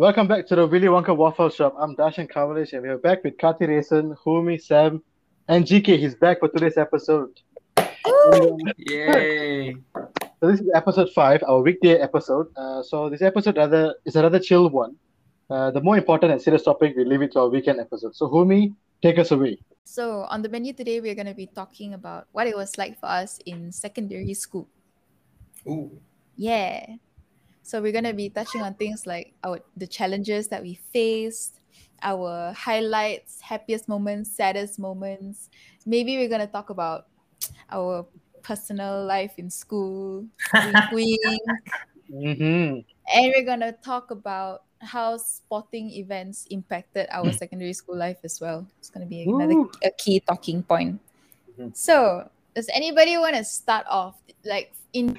Welcome back to the Willy Wonka Waffle Shop. I'm Darshan Kavalish and we're back with Kati Rayson, Humi, Sam, and GK. He's back for today's episode. Yay! So this is episode five, our weekday episode. Uh, so this episode rather is a rather chill one. Uh, the more important and serious topic, we leave it to our weekend episode. So Humi, take us away. So, on the menu today, we're going to be talking about what it was like for us in secondary school. Ooh. Yeah. So, we're going to be touching on things like our the challenges that we faced, our highlights, happiest moments, saddest moments. Maybe we're going to talk about our personal life in school, wink, wink. Mm-hmm. and we're going to talk about how sporting events impacted our secondary school life as well. It's going to be another Ooh. a key talking point. Mhm. So, does anybody want to start off like in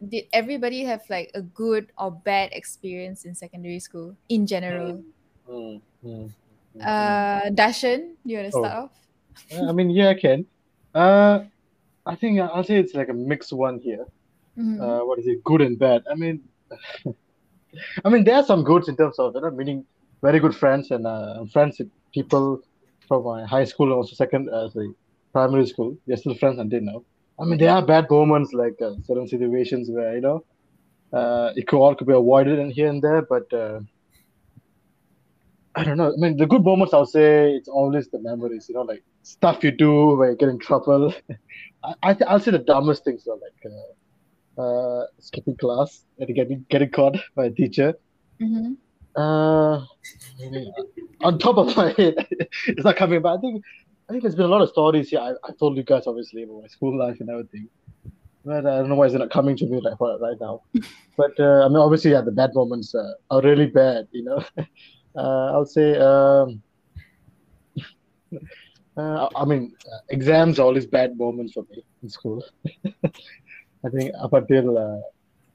did everybody have like a good or bad experience in secondary school in general? Mm-hmm. Uh Dashan, you want to Oh. start off? Uh, I mean, yeah, I can. Uh, I think I'll say it's like a mixed one here. Mhm. uh, what is it, good and bad. I mean, I mean, there are some goods in terms of you know, meaning very good friends and uh, friends with people from my high school and also second, uh, sorry, primary school. They're still friends and until now. I mean, there are bad moments like uh, certain situations where you know uh, it could all could be avoided and here and there, but uh, I don't know. I mean, the good moments I'll say it's always the memories. You know, like stuff you do where you get in trouble. I, I th- I'll say the dumbest things though, like. Uh, skipping class and getting getting caught by a teacher. Mhm. Uh, on top of my head, it's not coming. But I think I think there's been a lot of stories here. I, I told you guys obviously about my school life and everything. But I don't know why it's not coming to me like right, right now. But uh, I mean, obviously, yeah, the bad moments uh, are really bad. You know, uh, I'll say. Um, uh, I mean, uh, exams are always bad moments for me in school. I think up until uh,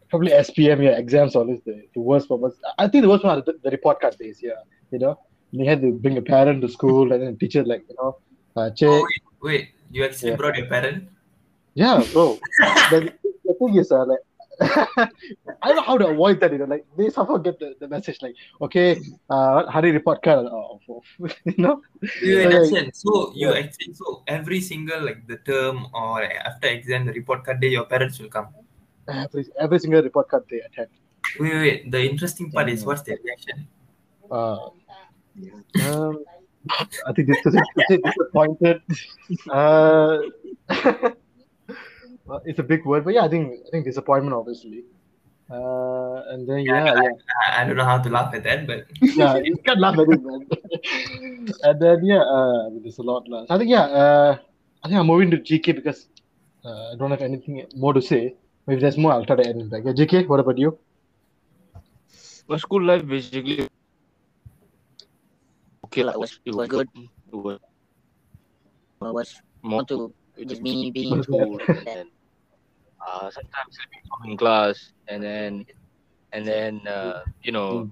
probably SPM, yeah, exams always the, the worst moments. I think the worst one are the, the report card days, yeah. You know, you had to bring a parent to school and then the teacher, like, you know, uh, check. Oh, wait, wait, you actually Yeah. brought your parent? Yeah, bro. the, the thing is, uh, like, I don't know how to avoid that, you know, like, they somehow get the, the message, like, okay, uh, hurry report card, uh, you know? Wait, Yeah, wait, yeah. Darshan, so you Yeah. actually so every single like the term or after exam the report card day your parents will come. Every, every single report card they attend. Wait, wait, wait. The interesting part is what's their reaction? Uh, um, I think this is disappointed. Uh, well, it's a big word, but yeah, I think I think disappointment, obviously. Uh, and then yeah, yeah, I, I don't know how to laugh at that, but yeah, you can't laugh at it, man. and then yeah, uh, there's a lot. lah. I think yeah, uh, I think I'm moving to GK because uh, I don't have anything more to say. If there's more, I'll try to end it back. Yeah, GK, what about you? My school life basically okay like it was it was good. It was, it was more to just me being in school and uh, sometimes sleeping in class and then and then uh, you know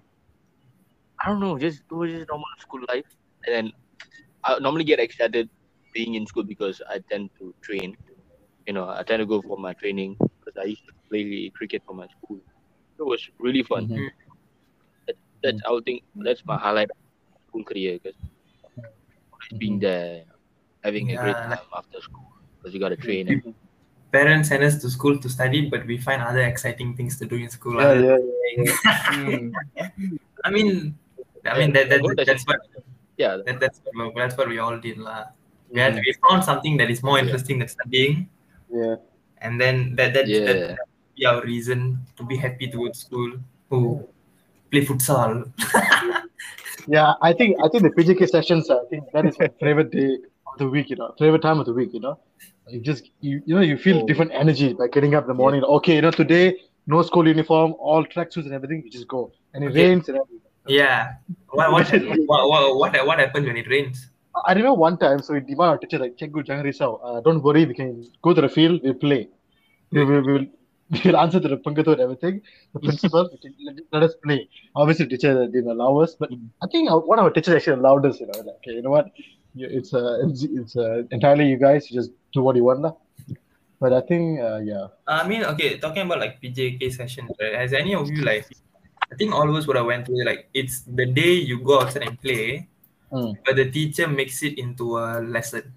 I don't know just it was just normal school life and then I normally get excited being in school because I tend to train. You know, I tend to go for my training because I used to play cricket for my school. It was really fun. Mhm. That, that's I would think that's my highlight of school career because always being there, having a great time after school because you got to train. And, parents send us to school to study, but we find other exciting things to do in school. Yeah, other- yeah, I mean, I mean that, that, Good, that's what yeah, that, that's what- that's what we all did lah. We had we found something that is more Yeah. interesting than studying, yeah. and then that that, Yeah. that be our reason to be happy to go to school. To play futsal. Yeah, I think I think the PJK sessions. I think that is my favorite day of the week. You know, favorite time of the week. You know, you just you you know you feel different energy by getting up in the morning. Okay, you know today no school uniform, all tracksuits and everything. You just go, and it Okay. rains and everything. Yeah. What what, what what what what happens when it rains? I remember one time, so we demand our teacher like, "Cikgu jangan risau. Uh, don't worry, we can go to the field. We'll play. We will we will we will answer to the pengetua and everything. The principal can let, let us play. Obviously, teacher didn't allow us, but I think our, one of our teachers actually allowed us. You know, like, okay, you know what? it's uh, it's, it's uh, entirely you guys. You just do what you want, lah. But I think, uh, yeah. I mean, okay, talking about like PJK sessions, right? Has any of you like? I think all of us would have went through like it's the day you go outside and play, Mm. but the teacher makes it into a lesson.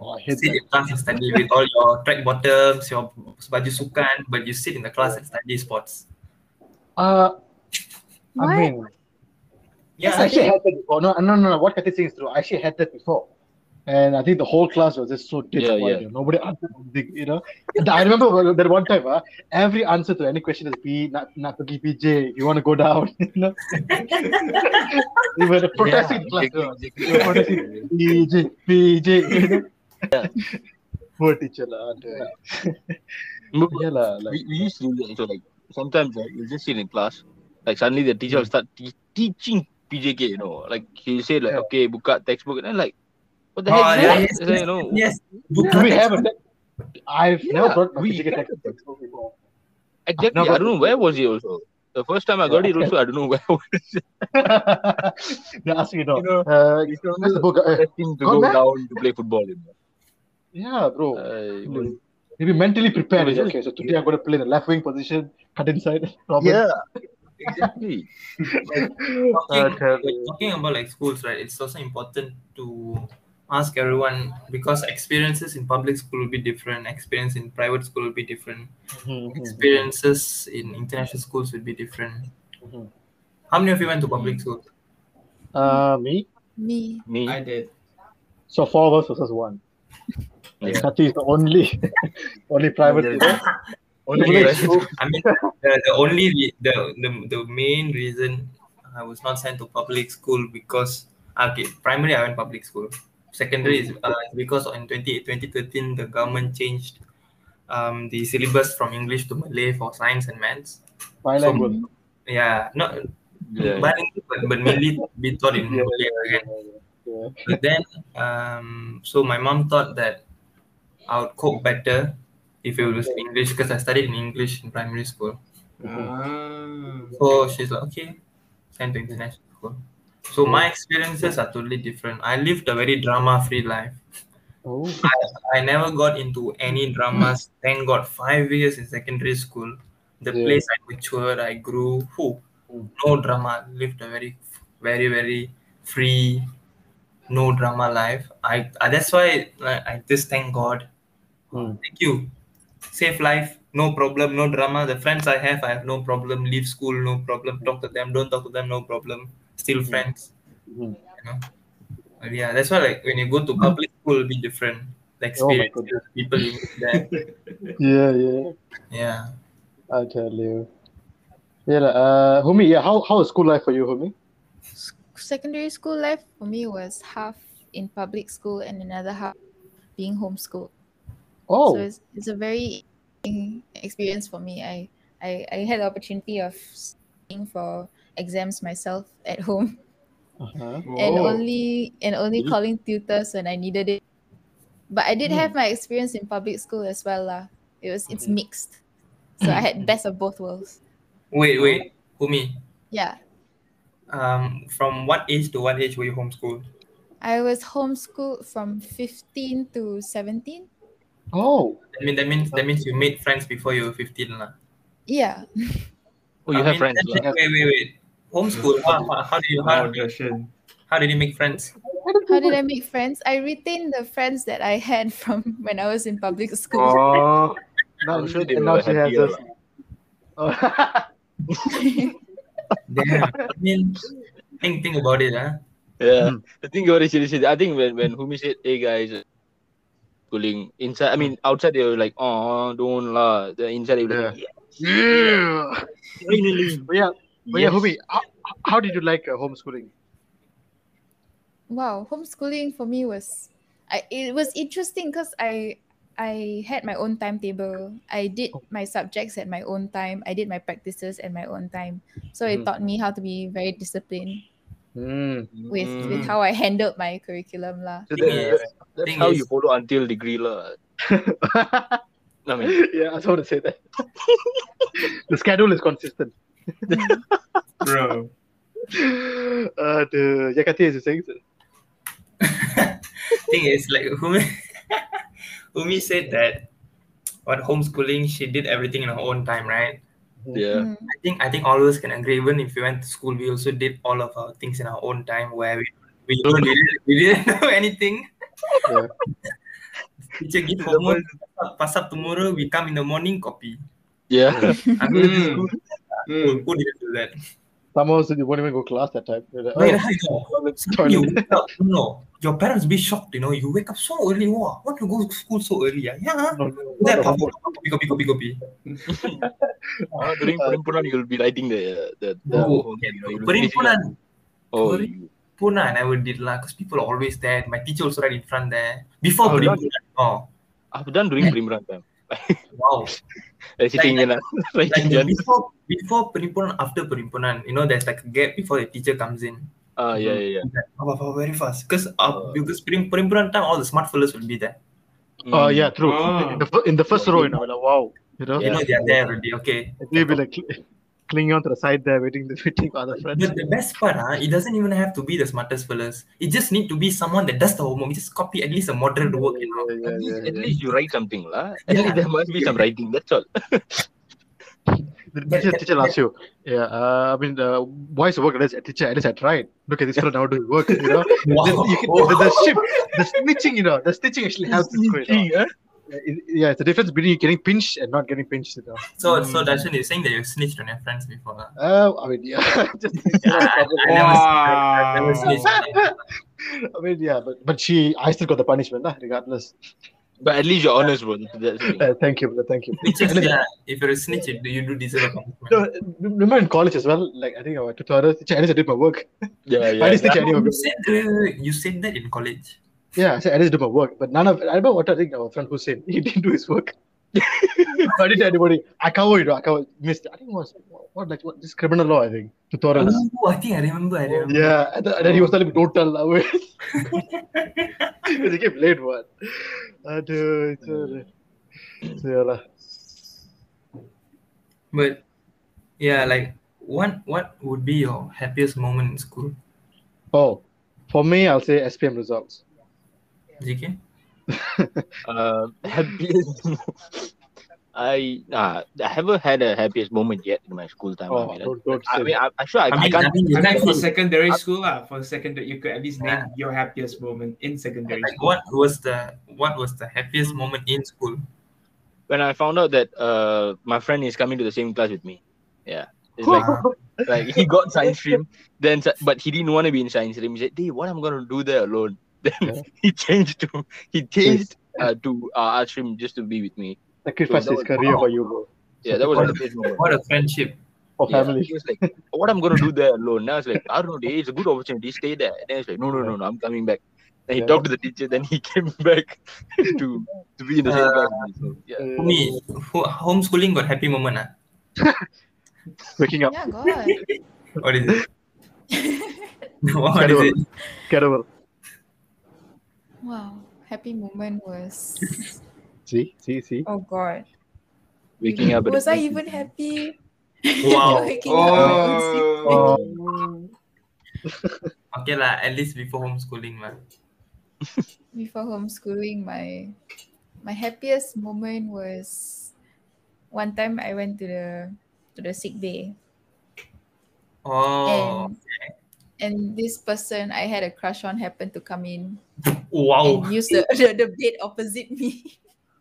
Oh, I hate sit that. in class and study with all your track bottoms, your baju sukan, but you sit in the class and study sports. Uh, I What? mean, Yeah, I actually had that before. No, no, no, no. What Kathy saying is true. I actually had that before. And I think the whole class was just so dead Yeah, yeah. Nobody answered anything, you know. I remember that one time, uh, every answer to any question is B, not, not PJ. You want to go down, you know. we were protesting in class. exactly. We were protesting PJ, PJ, you know. Poor teacher, lah. But Yeah, lah. Like, we, we used to do that. So like sometimes like, you just sit in class, like suddenly the teacher will start te- teaching PJK. You know, like he say like Yeah. okay, book out textbook, and then like what the Oh, heck? yeah, is yes, that? you know, yes. do we have a I've never Yeah, brought my we- PJ textbook before. exactly. No, I don't know where was it also. The first time I got Yeah. it also, I don't know where was it. they ask me, you know, You know, uh, It's where's the book? Uh, testing to go back? down to play football. You know. yeah, bro. Uh, it Maybe mentally prepared. It Okay, so today I'm going to play the left wing position, cut inside. Robin. yeah, exactly. Talking, Uh, like, talking about like schools, right? It's also important to ask everyone because experiences in public school will be different. Experience in private school will be different. Mhm, mhm, Experiences in international schools will be different. mhm. How many of you went to public school? Uh, me. Me. Me, i did. So four of us versus one. Yeah. Kati is the only, only private. Yeah. student. only Only school. I mean, the, the only re- the, the the main reason I was not sent to public school because okay, primary I went public school. Secondary is uh, because in 20, 2013 the government changed um, the syllabus from English to Malay for science and maths. bilingual. Yeah, not Yeah. bilingual, but, but mainly be taught in Yeah, Malay again. yeah. But then, um, so my mom thought that I would cope better if it was English because I studied in English in primary school. So she's like, okay, send to international school. So my experiences are totally different. I lived a very drama-free life. Oh, I never got into any dramas. Thank God, five years in secondary school, the Yeah. place I matured, I grew. Whew, Mm. no drama. Lived a very, very, very free, no drama life. I, I that's why like, I just thank God. Mm. Thank you. Safe life, no problem, no drama. The friends I have, I have no problem. Leave school, no problem. Talk to them, don't talk to them, no problem. Still friends Mhm. you know But yeah that's why like when you go to public school it'll be different the Oh my people you meet there yeah, yeah. yeah I tell you. Yeah, lah, uh, Humi. Yeah, how how is school life for you, Humi? S- Secondary school life for me was half in public school and another half being homeschooled. Oh, So it's, it's a very experience for me. I, I I had the opportunity of studying for exams myself at home uh-huh. and only and only Really? calling tutors when I needed it. But I did Hmm. have my experience in public school as well. lah. It was it's mixed. So I had best of both worlds. wait wait Umi Yeah. um from what age to what age were you homeschooled I was homeschooled from 15 to 17. oh, I mean that means that means you made friends before you were 15 lah. Yeah. Oh, you I have mean, friends. wait wait wait homeschool how, how, how do you how, how did you make friends How did I make friends? I retained the friends that I had from when I was in public school. oh. Now, I'm sure they now she has us. Oh. Damn. I mean think think about it huh? Yeah. Hmm. The thing about it, seriously, I think when when Humi said, "Hey guys," schooling inside, I mean outside they were like, "Oh, don't lah." The inside they were like, yeah. "Finally." But yeah, but yeah, Yes. Humi, how, how did you like uh, homeschooling? wow, homeschooling for me was I it was interesting because I I had my own timetable. I did my subjects at my own time. I did my practices at my own time. So it Mhm. taught me how to be very disciplined Mm. with with Mm. how I handled my curriculum lah. So Thing that- is- how is, you follow until degree lah. I mean, yeah, I was about to say that. the schedule is consistent. bro Uh, the Yakati is saying. thing is like Umi, Umi said that what homeschooling she did everything in her own time, right? Yeah. I think I think all of us can agree. Even if we went to school, we also did all of our things in our own time where we we don't really, we didn't know anything. Yeah. Teacher give homework, pass up tomorrow. We come in the morning, copy. Yeah. I mean, who, Mm. who didn't do that? Somehow so you won't even go class that time. Like, oh, how you You wake up, no, your parents be shocked. You know, you wake up so early. Wow, what you go to school so early? Yeah, yeah. No, no, That no, copy, copy, copy, copy, copy. Uh, during Perhimpunan, you'll be writing the the, the Oh, you know, Perhimpunan, Oh, you- Puna I never did lah, because people are always there. My teacher also right in front there. Before Oh, Perhimpunan, oh, I've done during Perhimpunan time. wow. Like sitting in a Like writing the before before Perhimpunan, after Perhimpunan, you know, there's like a gap before the teacher comes in. Ah, yeah, yeah, yeah. Oh, wow, wow, very fast. Because uh, because Perim- Perhimpunan time, all the smart fellas will be there. Oh yeah, true. Ah. In the in the first row, you know, like, wow, you know, You know, they are there already. Okay. you'll be like cl- clinging on to the side there, waiting, waiting for other friends. But the best part, huh, it doesn't even have to be the smartest fellas. It just need to be someone that does the homework. Just copy at least a moderate work, you know. Yeah, At yeah, least, yeah, at yeah. least you write something, lah. At Yeah. least there must be some writing. That's all. The teacher, teacher asks you, yeah, uh, I mean, uh, why is the work like this? Teacher, at least I tried. Look at this fellow now doing work, you know. Wow. Then you can, the, the shift, the snitching, you know, the stitching actually helps in school, you know. huh? It- Yeah, it's the difference between getting pinched and not getting pinched, you know. So, so Darshan is saying that you snitched on your friends before. Huh? Uh, I mean, yeah, just, I, I never, I never Wow. snitched. I mean, yeah, but but she, I still got the punishment, lah, regardless. But at least you're honest, bro. That's the thing. Uh, thank you, brother, thank you. Snitches, And then- yeah, if you're a snitch, you, you do deserve a punishment. No, remember in college as well, like I think our tutorial teacher, at least I did my work. Yeah, yeah. I just teach anyway. You said, wait, wait, wait, you said that in college. Yeah, I said I just did my work, but none of I remember what I think our friend Hussein, he didn't do his work. I didn't tell anybody. I covered, you know, I covered, missed. I think it was what like what this criminal law, I think tutorial. Oh, I think I remember. I remember. Yeah, and then, he was telling me, don't tell. Because he came late, one. Aduh, itu. So, yeah, lah. But yeah, like what what would be your happiest moment in school? Oh, for me, I'll say SPM results. GK? Uh, happiest. I uh, I haven't had a happiest moment yet in my school time. Oh, I mean, don't, don't I, mean, that. I, I'm sure I, I I mean, can't. I mean, you I mean, can't for say- secondary school, lah, for secondary, you could at least name Yeah. your happiest moment in secondary like school. what was the what was the happiest moment in school? when I found out that uh my friend is coming to the same class with me. Yeah. It's like like he got science stream, then but he didn't want to be in science stream. He said, "Hey, what I'm gonna do there alone?" Then Yeah. he changed to he changed uh, to uh, art stream just to be with me. Sacrifice So his was- career for you, bro. Yeah, that was What a a, moment. what a friendship. For Yeah, family. he was like, "What I'm gonna do there alone?" Now I was like, "I don't know. Dey, It's a good opportunity. Stay there." And then he's like, "No, no, no, no. I'm coming back." Then he Yeah. talked to the teacher. Then he came back to to be in the same Uh, class. So, yeah. For me, ho- homeschooling got happy moment. Ah, Waking up. Yeah, God. What is it? what is Incredible. it? Incredible. Wow. Happy moment was. See, see, see. Oh God. Waking up. Was I even happy? Wow. Waking up and sleeping. Oh, Okay lah, at least before homeschooling lah. before homeschooling my my happiest moment was one time I went to the to the sick bay Oh, and and this person I had a crush on happened to come in wow. and use the, the, the bed opposite me.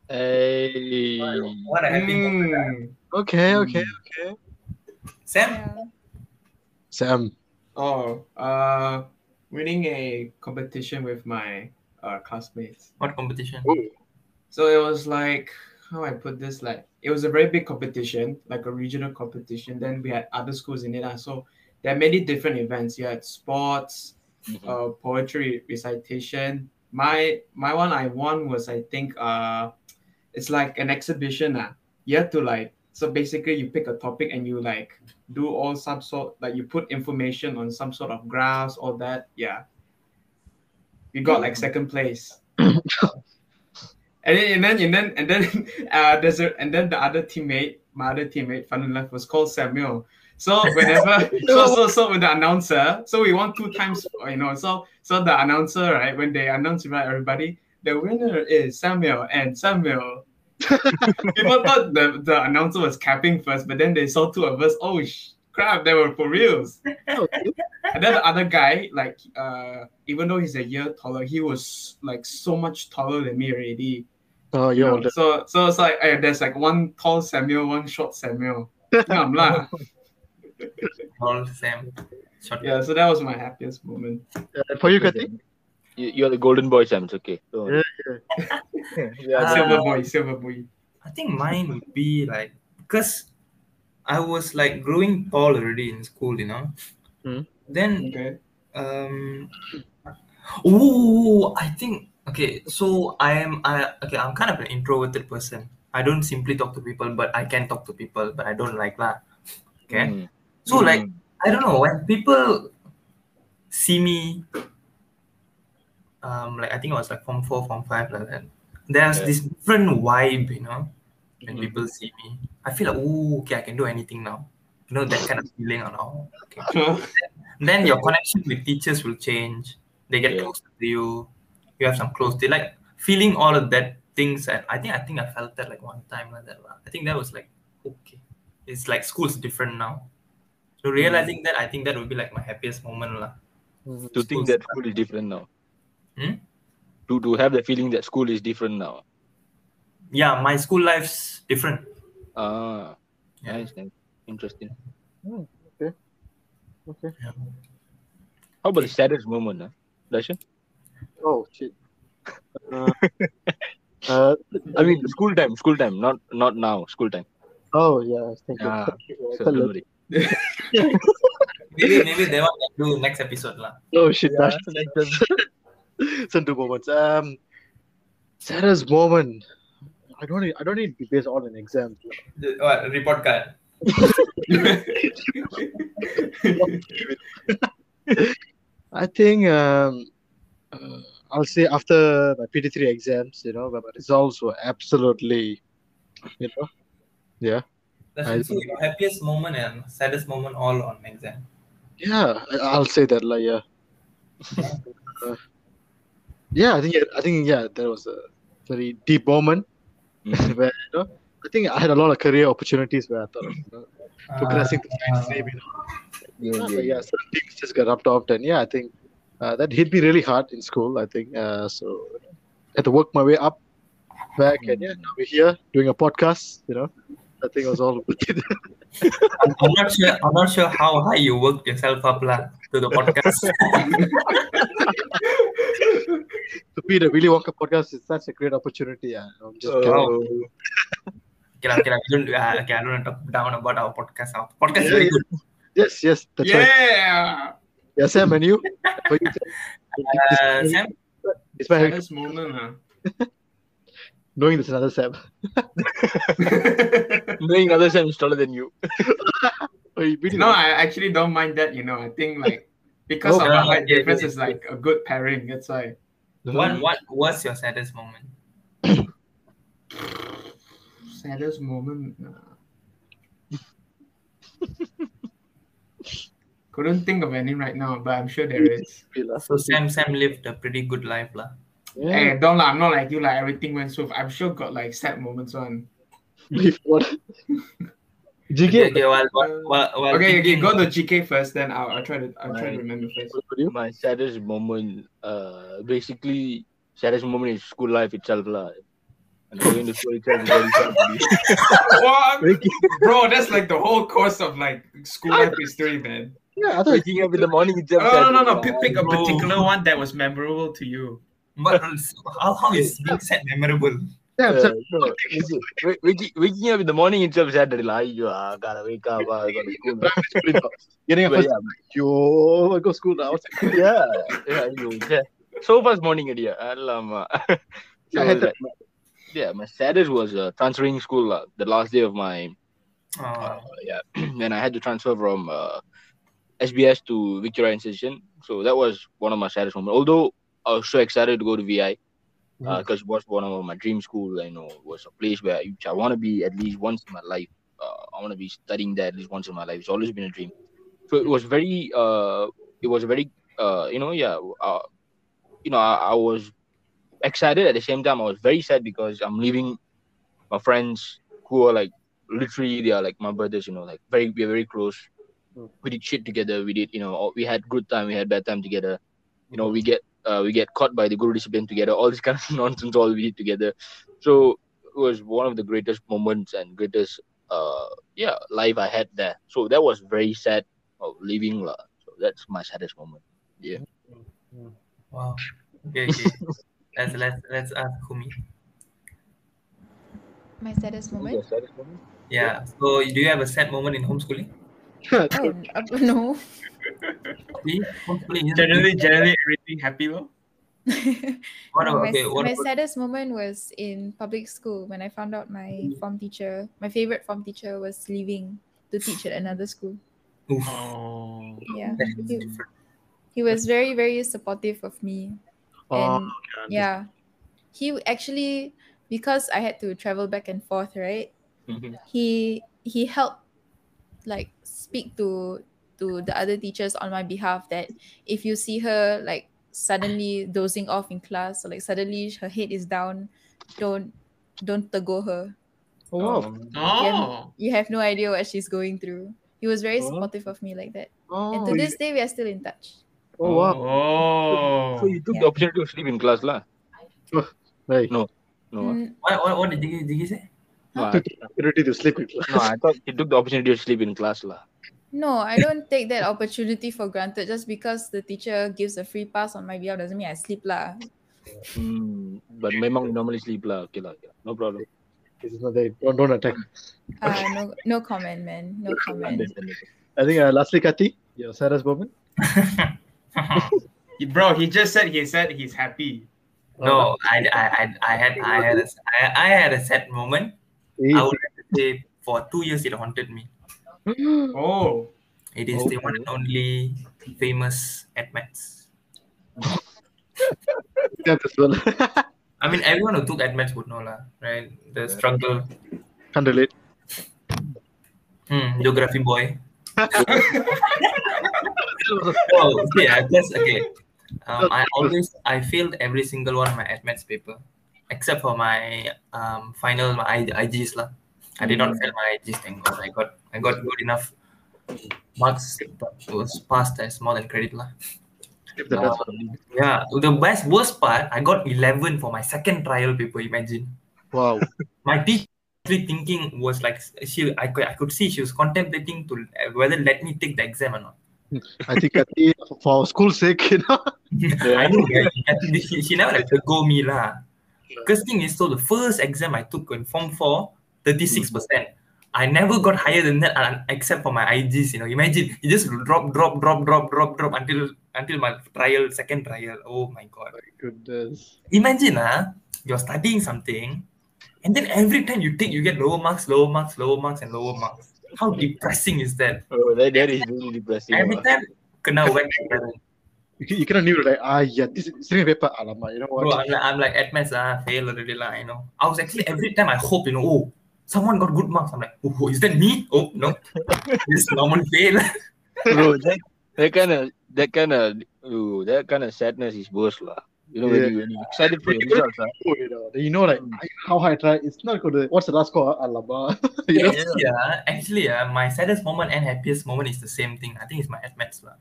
Hey. What a happy moment. ah. mm. Okay, okay, okay. Sam? Yeah. Sam. oh, uh, winning a competition with my uh, classmates. What competition? So it was like how I put this like it was a very big competition, like a regional competition. Then we had other schools in it. ah. So there are many different events. You had sports, Mhm. uh, poetry recitation. My my one I won was I think uh it's like an exhibition. Uh. You have to like so basically you pick a topic and you like do all some sort like you put information on some sort of graphs, all that. Yeah. We got like second place. And then, and then and then and then uh there's a and then the other teammate, my other teammate, fun enough, was called Samuel. So whenever so so so with the announcer, so we won two times, you know. So so the announcer, right, when they announce about everybody, the winner is Samuel and Samuel. People thought the, the announcer was capping first, but then they saw two of us. Oh sh- crap, they were for reals. And then the other guy, like uh, even though he's a year taller, he was like so much taller than me already. Oh, you you're know? older. So so it's like eh, there's like one tall Samuel, one short Samuel. Ngam lah. All same. Short yeah, so that was my happiest moment. Uh, for you, Kathi? You, you're the golden boy, Sam. It's okay. Don't worry. Yeah, Ah. silver boy, silver boy. I think mine would be like because I was like growing tall already in school, you know. Hmm. Then Okay. um oh I think okay, so I am I okay, I'm kind of an introverted person. I don't simply talk to people, but I can talk to people, but I don't like lah. Okay. Mm. So like Mm. I don't know when people see me um like I think I was like form four, form five like that. There's Yeah. this different vibe, you know, when Mhm. people see me. I feel like, oh, okay, I can do anything now. You know, that kind of feeling or now. Okay. Then your connection with teachers will change. They get Yeah. close to you. You have some close. They like feeling all of that things. And I think I think I felt that like one time like that. I think that was like okay. It's like school's different now. So realizing that, I think that would be like my happiest moment lah. To think that school is different now. Hmm? To to have the feeling that school is different now. Yeah, my school life's different. Ah, Yeah. nice, nice. Interesting. Okay. Okay. How about the saddest moment, huh? Darshan? Oh, shit. Uh, uh, I mean, school time, school time, not not now, school time. oh, yeah. Thank you. Ah, So don't worry. Maybe maybe they want to do next episode lah. Oh, shit. Yeah, Dash. Some two moments. Um, saddest moment. I don't need. I don't need to be based on an exam. The- What report card? I think um, uh, I'll say after my PT3 exams, you know, where my results were absolutely, you know, yeah, That's I so your happiest moment and saddest moment all on exam. yeah. I- I'll say that, like, yeah, Uh, yeah. I think, I think, yeah, that was a very deep moment Mhm. where you know, I think I had a lot of career opportunities where I thought of you know, progressing to the next level. You know? Yeah, but yeah, yeah, certain things just got rubbed off. And yeah, I think uh, that hit me really hard in school. I think uh, so. I had to work my way up back, and yeah, now we're here doing a podcast. You know, I think it was all. I'm, I'm not sure. I'm not sure how high you worked yourself up lah to the podcast. to be the Willy Wonka podcast is such a great opportunity. Yeah, I'm just. Oh. kidding. okay, okay, lah, we don't, uh, okay, I don't want to talk down about our podcast. Our podcast is Yeah, very good. Yes, yes, that's right. yeah. Yeah, Sam and you. For you, Uh, Sam, despite Saddest moment, huh? knowing there's another Sam. Knowing others I'm taller than you. Oh, you really no, I actually don't mind that. You know, I think like because Oh, of the yeah, height yeah, difference yeah. is like a good pairing. That's why. what what what's your saddest moment? Saddest moment. uh, Couldn't think of any right now, but I'm sure there is. So Sam Sam lived a pretty good life lah. Yeah. Hey, don't lie. I'm not like you. Like everything went smooth. I'm sure got like sad moments on. what? Okay, GK, okay, while, while, while, while okay, okay. thinking- Go to GK first. Then I'll, I'll try to. I'll try to remember first. what about you? My saddest moment, uh, basically, saddest moment is school life itself, lah. And going to school itself is very sad to me. what? Bro, that's like the whole course of like school life history, man. Yeah, I thought Waking up in the morning itself. Oh, sad, no, no, no. Pick, pick a particular one that was memorable to you. But how, how is being sad memorable? yeah, Uh, Sam, no, waking- waking, waking up in the morning itself sad. Like, you ah, gotta wake up. Ah, gotta school. getting a But first, yeah, yo, I go school now. yeah, yeah, you, yeah. So first morning idea. Alamak. So, I had that. like, yeah, my saddest was uh, transferring school. Uh, the last day of my Uh, uh, yeah, when I had to transfer from uh, SBS to Victoria Institution. So that was one of my saddest moments. Although I was so excited to go to VI because Mhm. it was one of my dream school. You know, it was a place where I, I want to be at least once in my life. uh, I want to be studying there at least once in my life. It's always been a dream. So it was very uh, it was very uh, you know, yeah, uh, you know, I, I was excited at the same time. I was very sad because I'm leaving my friends who are like literally they are like my brothers. You know, like very we're very close. Mm. We did shit together. We did you know we had good time. We had bad time together. You know, we get uh, we get caught by the guru discipline together. All this kind of nonsense all we did together. So it was one of the greatest moments and greatest uh yeah life I had there. So that was very sad of leaving lah. So that's my saddest moment. Yeah. Wow. Okay, okay. let's let's let's ask Kumi. My saddest moment. saddest moment? Yeah. So do you have a sad moment in homeschooling? Oh no. See, Generally, generally everything happy though. What No, about, my, okay, what my about- saddest moment was in public school when I found out my form teacher, my favorite form teacher, was leaving to teach at another school. Oh. Yeah, he, he was very very supportive of me, Oh, and yeah, he actually because I had to travel back and forth, right? Mhm. he he helped like speak to to the other teachers on my behalf that if you see her like suddenly dozing off in class or like suddenly her head is down don't don't go her oh wow. Um, Oh. you have no idea what she's going through he was very Oh. supportive of me like that Oh, and to you- this day we are still in touch oh wow. Oh. So you took Yeah. the opportunity to sleep in class lah. Right. No. No? Mm, what, what, what did he, did you say? No, I, opportunity to sleep with no, I thought you took the opportunity to sleep in class lah. no i don't take that opportunity for granted just because the teacher gives a free pass on my behalf doesn't mean i sleep lah Hmm, but memang you normally sleep lah. Okay lah, okay no problem. This is not there. Don't, don't attack. uh, no no comment man no comment I think uh, lastly, Kati, your saddest moment. He- Bro, he just said he said he's happy. no, I, I, I, I had I had a, I, I had a sad moment. I would like to say for two years it haunted me. Oh. It is the one and only famous Add Maths. yeah, as well. I mean, everyone who took Add Maths would know lah, right? The struggle. Can't relate. Hmm, geography boy. oh, okay, I guess okay. Um, I always I failed every single one of my Add Maths paper, except for my um final my I, IGs lah. I did not fail my IGs, thank God. I got I got good enough marks, but it was passed as more than credit lah. If the best one. Yeah, the best worst part, I got 11 for my second trial paper. Imagine Wow. my teacher thinking was like she I could I could see she was contemplating to uh, whether let me take the exam or not. I think for school's sake, you know. I know yeah, she, she never like go me lah. Because thing is, so the first exam I took in Form 4, 36%. I never got higher than that uh, except for my IGs, you know. Imagine you just drop, drop, drop, drop, drop, drop until until my trial, second trial. Oh my god. Goodness. Imagine ah, you're studying something, and then every time you take, you get lower marks, lower marks, lower marks, and lower marks. How depressing is that? Oh, that, that is really depressing. Every lah. time kena whack. You, can- you cannot knew like, ah, yeah, this is sitting paper, alamak, you know what? Bro, I'm like, I'm like Add Maths, ah, fail already lah, I know. I was actually every time I hope, you know, oh, someone got good marks. I'm like, oh, is that me? Oh no, this normal fail. Bro, that, that kind of that kind of ooh, that kind of sadness is worse lah. You know when, you, when you're excited for your You know- results, ah. Oh, you know, you know, like, I- how high I try, it's not good. to- What's the last score? ah? Alamak. you know? actually, ah, actually, ah, my saddest moment and happiest moment is the same thing. I think it's my at maths lah.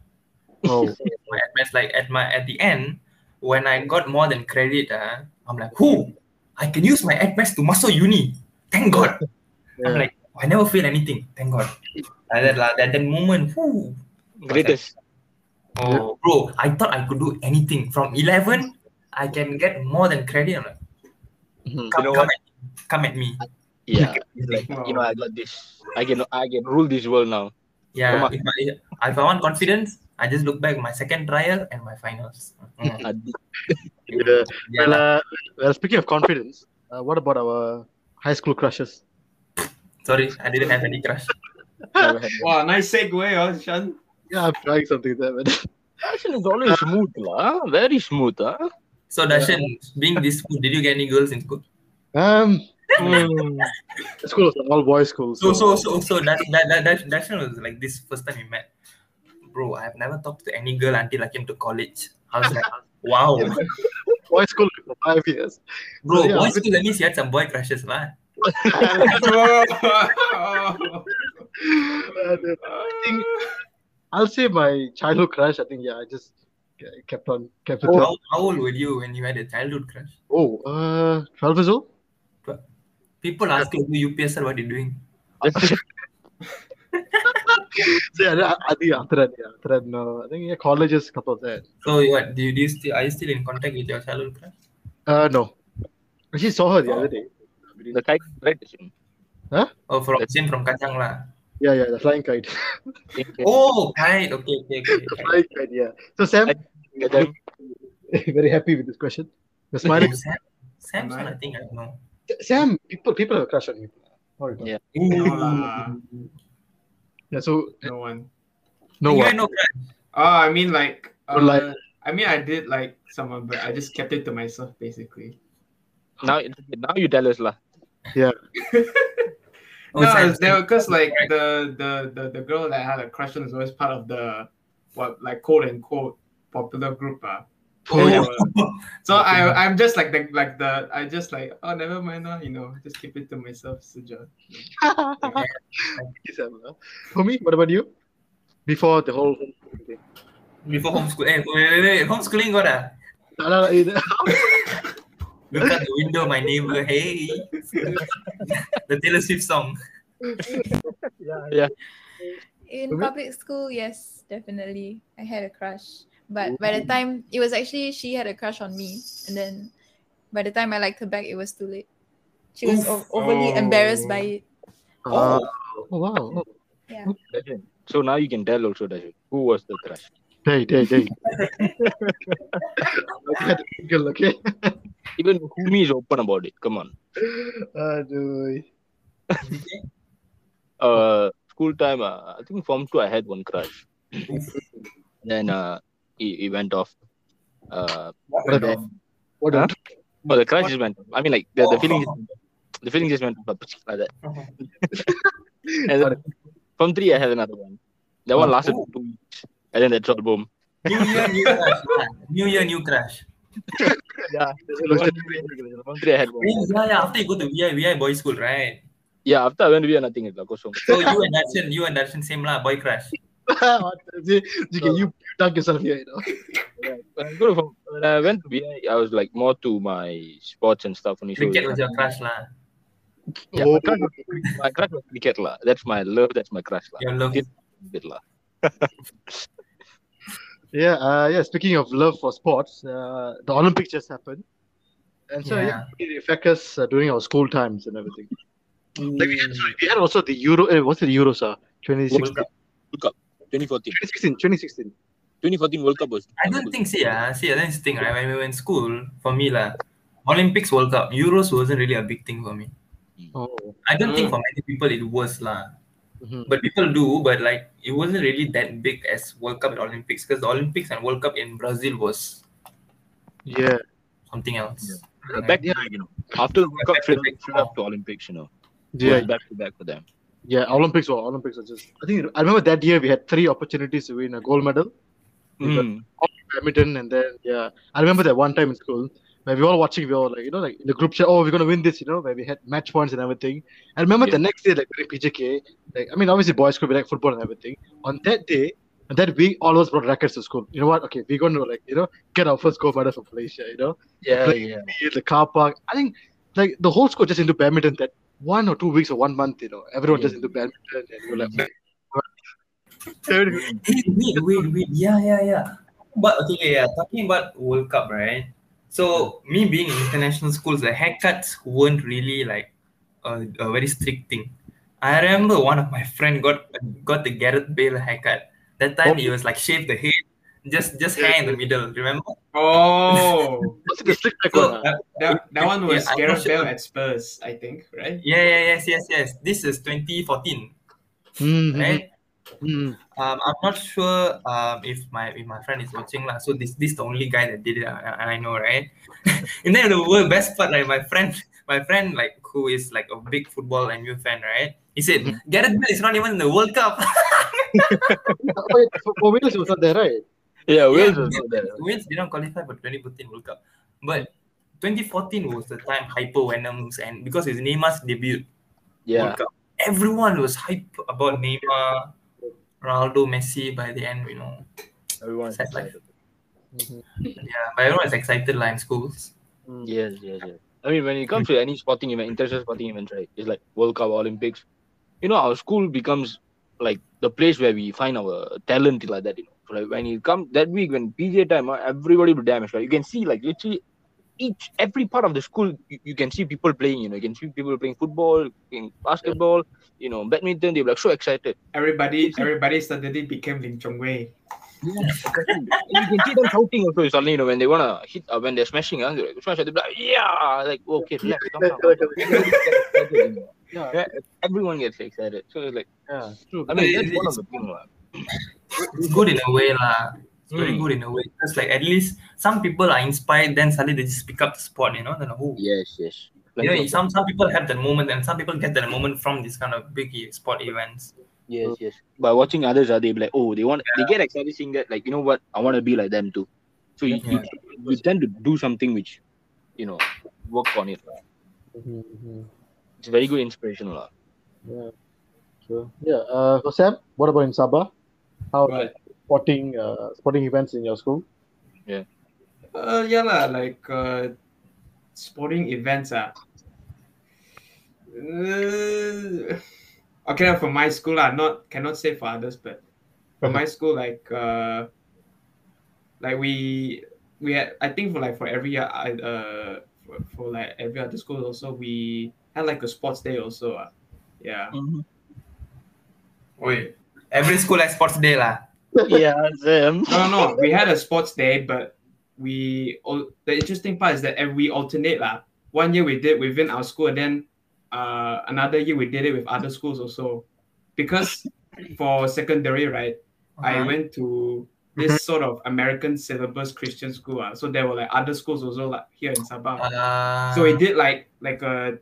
Oh, My at like at my at the end, when I got more than credit, ah, I'm like, who? I can use my at to muscle uni. Thank God. I'm Yeah. like, I never fail anything. Thank God. Like that, lah. that, that moment, whoo, Greatest. Oh, bro, I thought I could do anything. From 11, I can get more than credit. I'm like, Mhm. come, know come, what? at, come at me. Yeah. Like you know, I got this. I can I can rule this world now. Yeah, if I, if I want confidence, I just look back my second trial and my finals. Mm. Yeah. Yeah, Well, uh, well, speaking of confidence, uh, what about our high school crushes? sorry, I didn't have any crush. Wow, nice segue, oh, Shan. Yeah, I'm trying something there, man. Action is always smooth lah. Very smooth ah. So, Darshan, being this school, did you get any girls in school? Um, Mm. School was all boys school. So so so so that that that that that was like this first time we met. Bro, I've never talked to any girl until I came to college. I was like, wow. boys school for five years. Bro, Yeah, boys school, that means you had some boy crushes. Uh, I think I'll say my childhood crush. I think yeah, I just kept on kept it. How, how old were you when you had a childhood crush? Oh, uh, twelve years old. People ask you, UPSR, what are you doing? So yeah, I, I think after that, yeah, after that, no, I think yeah, colleges, couple of that. So what do you, do you still are you still in contact with your childhood crush? Uh, no, actually saw her the other day. The kite, right? Huh? Oh, from same from Kacang lah. Yeah, yeah, the flying kite. Oh, kite. Okay, okay, okay. the kite. flying kite. Yeah. So Sam, Get them. very happy with this question. You're smiling. Sam, Sam's I think I know. Sam, people, people have a crush on you. What Yeah. No lah. Yeah. So No one. no you one. no. Oh, I mean like. Uh, like- I mean, I did like someone, but I just kept it to myself, basically. Now, now you tell us lah. Yeah. no, Sam, it's there because like the, the the the girl that I had a crush on is always part of the what like quote unquote popular group. Uh. Oh, yeah. So I I'm just like the like the I just like oh never mind lah, you know just keep it to myself, Suja. Sam. For me, what about you? Before the whole. Before homeschool. Eh, wait, wait, wait. Homeschooling got ah. No, no, no, Look at the window, my neighbor. Hey. the Taylor Swift song. Yeah, yeah. In public school, yes, definitely. I had a crush. But by the time it was actually she had a crush on me. And then by the time I liked her back, it was too late. She was o- overly embarrassed Oh. by it. Uh, oh wow. Oh. Yeah. So now you can tell also, Dashu, who was the crush. Hey, hey, hey. okay, girl, okay. Even Humi is open about it. Come on. Aduh. Uh, school time, uh, I think Form 2, I had one crush. then uh, he, he went off. Uh, What then, a- What Huh? a- oh, the crush just went off. I mean, like, the, the feeling just, the feeling just went off like that. and then, from 3, I had another one. That one lasted for two weeks. And then that's all boom. New year, new crash. New year, new crush. Yeah. From 3, I had one. Yeah, yeah. After you go to VI, VI boys school, right? Yeah, after I went to be nothing, it's like, kosong. So you and Darshan, you and Darshan same lah, boy crush. What the- you, you dug yourself here, you know. Yeah, when I, go to, when I went to VI, I was like more to my sports and stuff. Only, so, Cricket was your crush lah. yeah, Oh. my, crush was, my crush was cricket lah. That's my love. That's my crush lah. Your love. Cricket lah. Yeah, uh, yeah. Speaking of love for sports, uh, the Olympics just happened, and so yeah, Yeah. it affected us uh, during our school times and everything. Like we had, sorry, we had also the Euro. Uh, what's the Euros? Uh, 2016, World Cup. World Cup 2014. 2016, 2016. 2014 World Cup was. I don't think, see, ah, see, that's the thing, right? When we were in school, for me, lah, Olympics, World Cup, Euros wasn't really a big thing for me. Oh, I don't think Mm. for many people it was, lah. mhm. But people do, but like, it wasn't really that big as World Cup and Olympics because the Olympics and World Cup in Brazil was yeah. something else. Uh, back to you know. After the World Cup, Back to straight back. straight up to Olympics, you know. Yeah, back to back for them. Yeah. Olympics or Olympics are just. I think I remember that year we had three opportunities to win a gold medal. Mm. badminton and then yeah i remember that one time in school where we were all watching we were all like you know like in the group chat oh we're gonna win this you know where we had match points and everything i remember the next day like during pjk like i mean obviously boys could be like football and everything on that day and that week all of us brought rackets to school you know what okay we're gonna like you know get our first gold medal from malaysia you know Yeah, Like, yeah. the car park i think like the whole school just into badminton that one or two weeks or one month you know everyone just into badminton and you're like Wait, wait, wait, wait. Yeah, yeah, yeah. But okay, okay, yeah. Talking about World Cup, right? So me being in international schools, the haircuts weren't really like a, a very strict thing. I remember one of my friend got got the Gareth Bale haircut. That time oh. he was like shave the head, just just hair in the middle. Remember? Oh, what's the strict back So, one, uh, that, that one was Yeah, Gareth sure. Bale at Spurs, I think, right? yeah, yeah, yes, yes, yes. This is 2014, Mhm, right? mhm. Um, I'm not sure um, if my if my friend is watching lah. So this this the only guy that did it. I, I know, right? and then the wor- best part, like my friend my friend like who is like a big football and MU fan, right? He said Gareth Bale is not even in the World Cup. Oh, yeah, for, for Wales, it was not there, right? Yeah, Wales Yeah, was not there. Wales did not qualify for 2014 World Cup, but 2014 was the time Hypervenoms and because it's Neymar's debut Yeah. World Cup, everyone was hype about Neymar, Ronaldo, Messi. By the end, you know, Everyone's Sad life. excited. Mhm. yeah, but everyone is excited like in schools. Yes, yes, yes. I mean, when it comes to any sporting event, international sporting events, right? It's like World Cup, Olympics. You know, our school becomes like the place where we find our talent like that. You know, like when you come that week when PJ time, uh, everybody will damage. Like You can see like literally each every part of the school. You, you can see people playing. You know, you can see people playing football, playing basketball. You know, badminton. They're like so excited. Everybody, everybody suddenly became Lee Chong Wei. Yeah, you can see them shouting also suddenly, you know, when they wanna hit, uh, when they're smashing, uh, they're like, smash, they're like, yeah, like okay, relax, calm down. Correct, correct, Everybody gets excited, you know. Yeah, Yeah, everyone gets excited. So it's like, yeah, true. I mean, that's one of it's- the things. Lah. It's good in a way, lah. It's very Mm. good in a way. Because like at least some people are inspired, then suddenly they just pick up the sport, you know. Then who? Yes, yes. you know, some some people have that moment, and some people get that moment from this kind of big sport events. Yes, yes. By watching others, uh, they be like, oh, they want, they get excited seeing that, like, you know what, I want to be like them too. So you, you, you tend to do something which, you know, work on it. lah. Mhm, mhm. It's very good inspiration. lah. Yeah, sure. Yeah. Uh, so Sam, what about in Sabah? How Right. sporting uh sporting events in your school? Yeah. Uh, yeah lah, like uh, sporting events ah. Uh, okay, for my school lah, not cannot say for others, but for my school, like uh, like we we had, I think for like for every year, I uh for, for like every other school also we had like a sports day also ah. Yeah. Wait, every school has sports day, lah. yeah, Sam. No, no, no. We had a sports day, but we all the interesting part is that we alternate lah. One year we did within our school, and then uh, another year we did it with other schools also. Because for secondary, right, I Uh-huh. went to this sort of American syllabus Christian school. ah. So there were like other schools also like here in Sabah. Uh, so we did like like a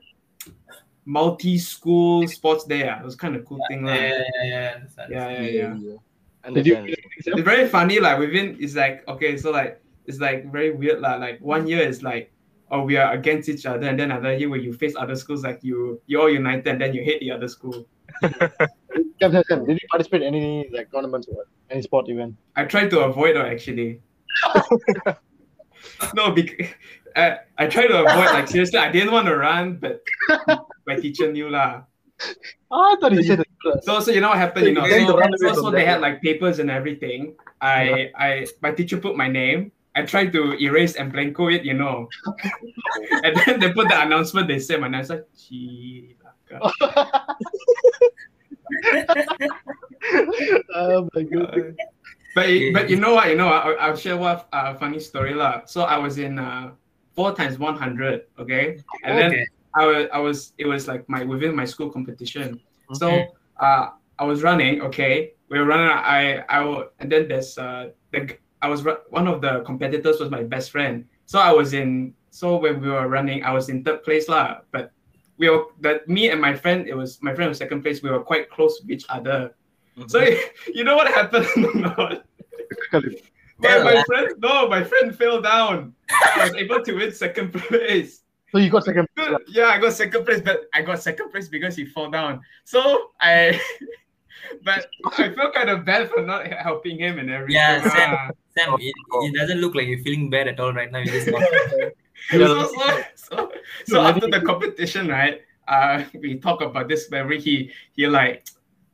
multi-school sports day. ah. It was kind of cool thing lah. yeah, yeah, yeah, understand. Yeah, yeah, yeah. Did you? It's very funny like within it's like okay so like it's like very weird lah like one year is like oh we are against each other and then another year where you face other schools like you you're all united and then you hate the other school Sam, Sam, Sam, did you participate in any like tournaments or any sport event? i tried to avoid it actually no because I, I tried to avoid like seriously i didn't want to run but my teacher knew lah Ah, I thought you said it. So, so you know what happened? You know, Then the so, so, so they had like papers and everything. I, I, my teacher put my name. I tried to erase and blanco it, you know. and then they put the announcement. They said my name. I was like, oh my goodness. But but you know what? You know, I, I'll share one uh, funny story lah. So I was in uh, four times one hundred. Okay, and then Okay. I was I was it was like my within my school competition. Okay. So uh, I was running. Okay, we were running. I I will, and then there's uh the g- I was one of the competitors was my best friend. So I was in. So when we were running, I was in third place lah. But we were that me and my friend. It was my friend was second place. We were quite close with each other. So you know what happened? or my, my friend no, my friend fell down. I was able to win second place. So you got second. Good. Yeah, I got second place, but I got second place because he fell down. So I, but I feel kind of bad for not helping him and everything. Yeah, Sam. Ah. Sam, it, it doesn't look like you're feeling bad at all right now. You just got so, so, so, so after the competition, right? Uh, we talk about this. Where he he like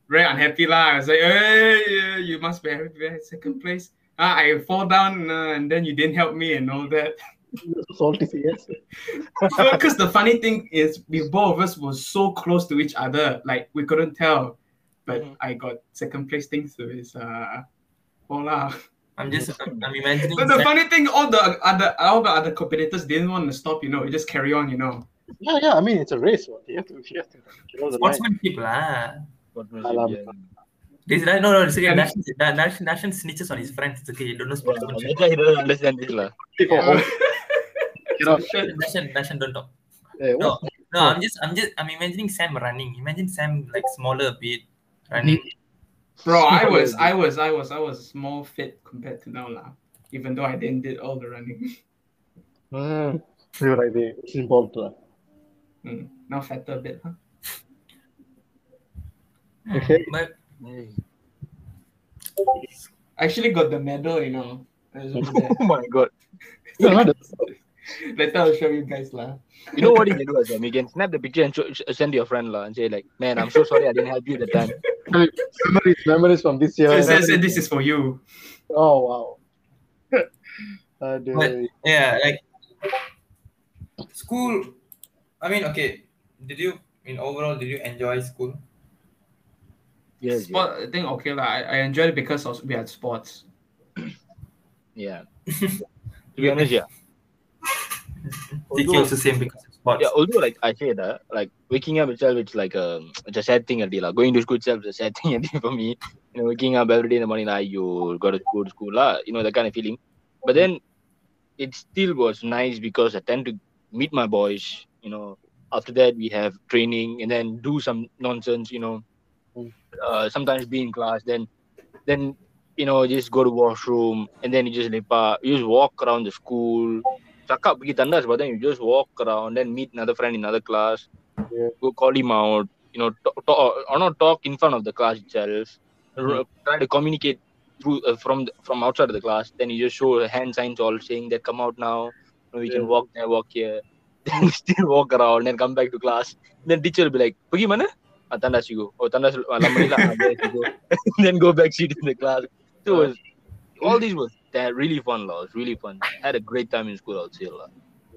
very unhappy lah. I was like, hey, you must be happy second place. Ah, I fall down uh, and then you didn't help me and all that. Salty, yes. Because the funny thing is, we both of us were so close to each other, like we couldn't tell. But Mhm. I got second place thanks to his uh, Hola. I'm just I'm, I'm imagining. But the Sam- funny thing, all the other all the other competitors didn't want to stop. You know, you just carry on. You know. Yeah, yeah. I mean, it's a race. What you have to, you have to draw sportsmanship lah. Alam. This right? No, no, it's okay. And- Darshan, Da- Darshan, Darshan snitches on his friends. It's okay. You don't know sportsmanship. Maybe he doesn't understand this lah. Yeah. all- you know, Darshan, Darshan, don't talk. Eh, No, what? no, I'm just, I'm just, I'm imagining Sam running. Imagine Sam like smaller a bit, running. Bro, I was, I was, I was, I was small fit compared to now, lah. Even though I didn't did all the running. Mm, you're right there. It's involved. lah. Mm, now fatter a bit, huh? Okay. But I actually got the medal, you know. It was over there. oh my god. No, not Later I'll show you guys, lah. You know what you can do as well? You can snap the picture and show, send to your friend la, and say like, man, I'm so sorry I didn't help you at the time. memories, memories from this year. So it says that this is for you. Oh wow. Aduh. But- yeah, like school. I mean, okay. Did you, in overall, did you enjoy school? Yes. Sport, I think okay, lah. I, I enjoyed it because of, we had sports. Yeah. to be honest, yeah. TK Although- also same because of sports. Yeah, although like I say that, like waking up itself, it's like a it's a sad thing already. Like going to school itself is a sad thing already for me. You know, waking up every day in the morning, like you gotta go to school, lah. You know that kind of feeling. But then it still was nice because I tend to meet my boys. You know, after that we have training and then do some nonsense. You know, Mm. uh, sometimes be in class, then then you know just go to washroom and then you just lepak. You just walk around the school cakap pergi tandas but then you just walk around then meet another friend in another class. Yeah. go call him out you know talk, talk, or not talk in front of the class itself. Mhm. try to communicate through uh, from the, from outside of the class. Then you just show hand signs all saying that come out now. You, know, you can walk there walk here. Then still walk around then come back to class. Then teacher will be like pergi mana? Ah, tandas you go. Oh tandas ni lah Ah, you go. Then go back sit in the class. So was all these was that really fun lah. It was really fun. had a great time in school, I'll say lah.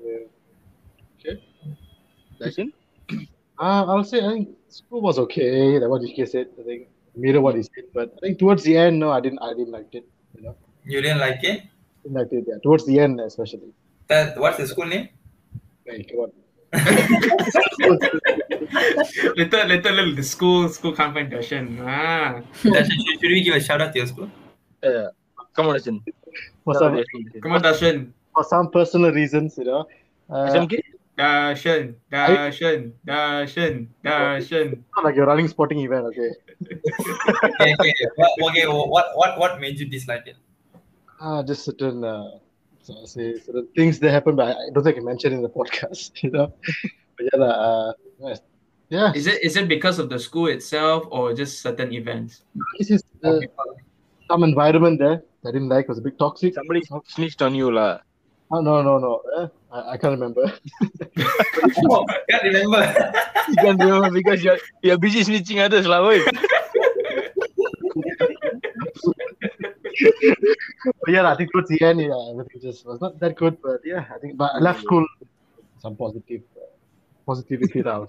Yeah. Darshan? Uh, I'll say I think school was okay. That what DK said, I think mirror what he said. But I think towards the end, no, I didn't. I didn't like it. You know, You didn't like it? didn't like it. Yeah, towards the end especially. That what's the school name? Like what? Later, later, little the school, school can't. Ah. That- should, should we give a shout out to your school? Uh, come on, Darshan. For some Come on, Darshan. for some personal reasons, you know. Uh, SMK? Darshan, Darshan, Darshan, Darshan. not like you're running sporting event, okay? Okay, okay. What, okay, what what what made you dislike it? Ah, just certain, uh, so I say certain things that happen, but I, I don't think I mentioned in the podcast, you know. but yeah, lah, uh, yes. yeah. Is it is it because of the school itself or just certain events? This is uh, some environment there that I didn't like was a bit toxic. Somebody snitched on you lah. Oh, no, no, no. Eh, I, I can't remember. Oh, can't remember. You can't remember because you're, you're busy snitching others lah, boy. But yeah, I think towards the end, yeah, everything just was not that good. But yeah, I think. But I left school some positive, uh, positivity now.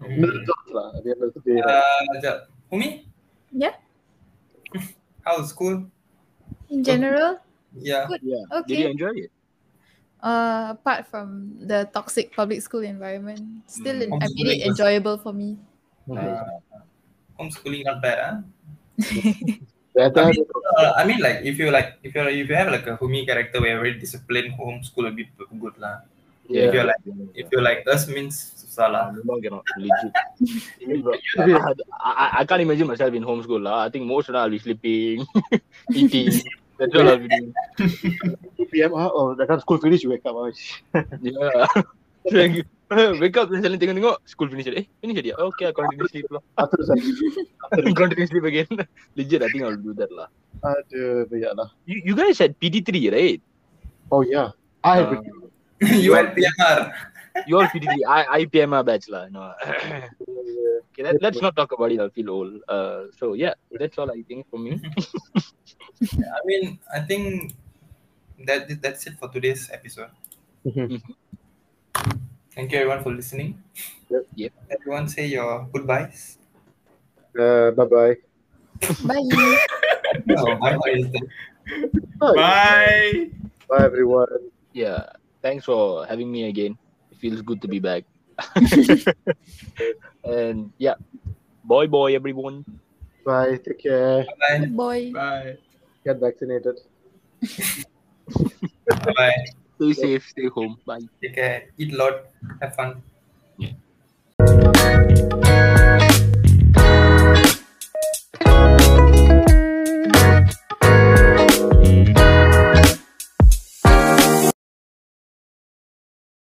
Middle thoughts lah, At the end of the day, like, Uh, Jap. Umi? Yeah. How's school? In general, Yeah. Yeah. Did you enjoy it? uh, apart from the toxic public school environment, still Mm. I made it enjoyable for me. Uh, homeschooling not bad, huh? that I mean, uh, I mean, like if you like if you if you have like a Humi character where you're very disciplined, homeschool will be good lah. If you're like if you're like us means susah lah. Memang cannot legit. I, I, I can't imagine myself in homeschool lah. I think most of time I'll be sleeping, eating. That's all I'll be doing. 2 p.m. ah, oh, that time school finish, you wake up. ah. Yeah. So, like, wake up then suddenly tengok-tengok school finish already. Eh, finish already. Okay, I continue sleep lah. After the continue sleep again. Legit, I think I'll do that lah. Aduh, but yeah lah. You, you guys had PT3, right? Oh yeah, I had Uh, you had PMR. You all PT3. I, I PMR batch lah. No. okay, let, let's not talk about it. I'll feel old. Uh, so yeah, that's all I think for me. I mean, I think that that's it for today's episode. Thank you everyone for listening. Yep. Yep. Everyone say your goodbyes. Uh, bye bye. Bye. No, I'm not interested. Bye. Bye everyone. Yeah. Thanks for having me again. It feels good to be back. and yeah, boy, boy, everyone. Bye. Take care. Bye. Boy. Bye. Get vaccinated. Bye. Stay safe. Stay home. Bye. Take care. Eat a lot. Have fun.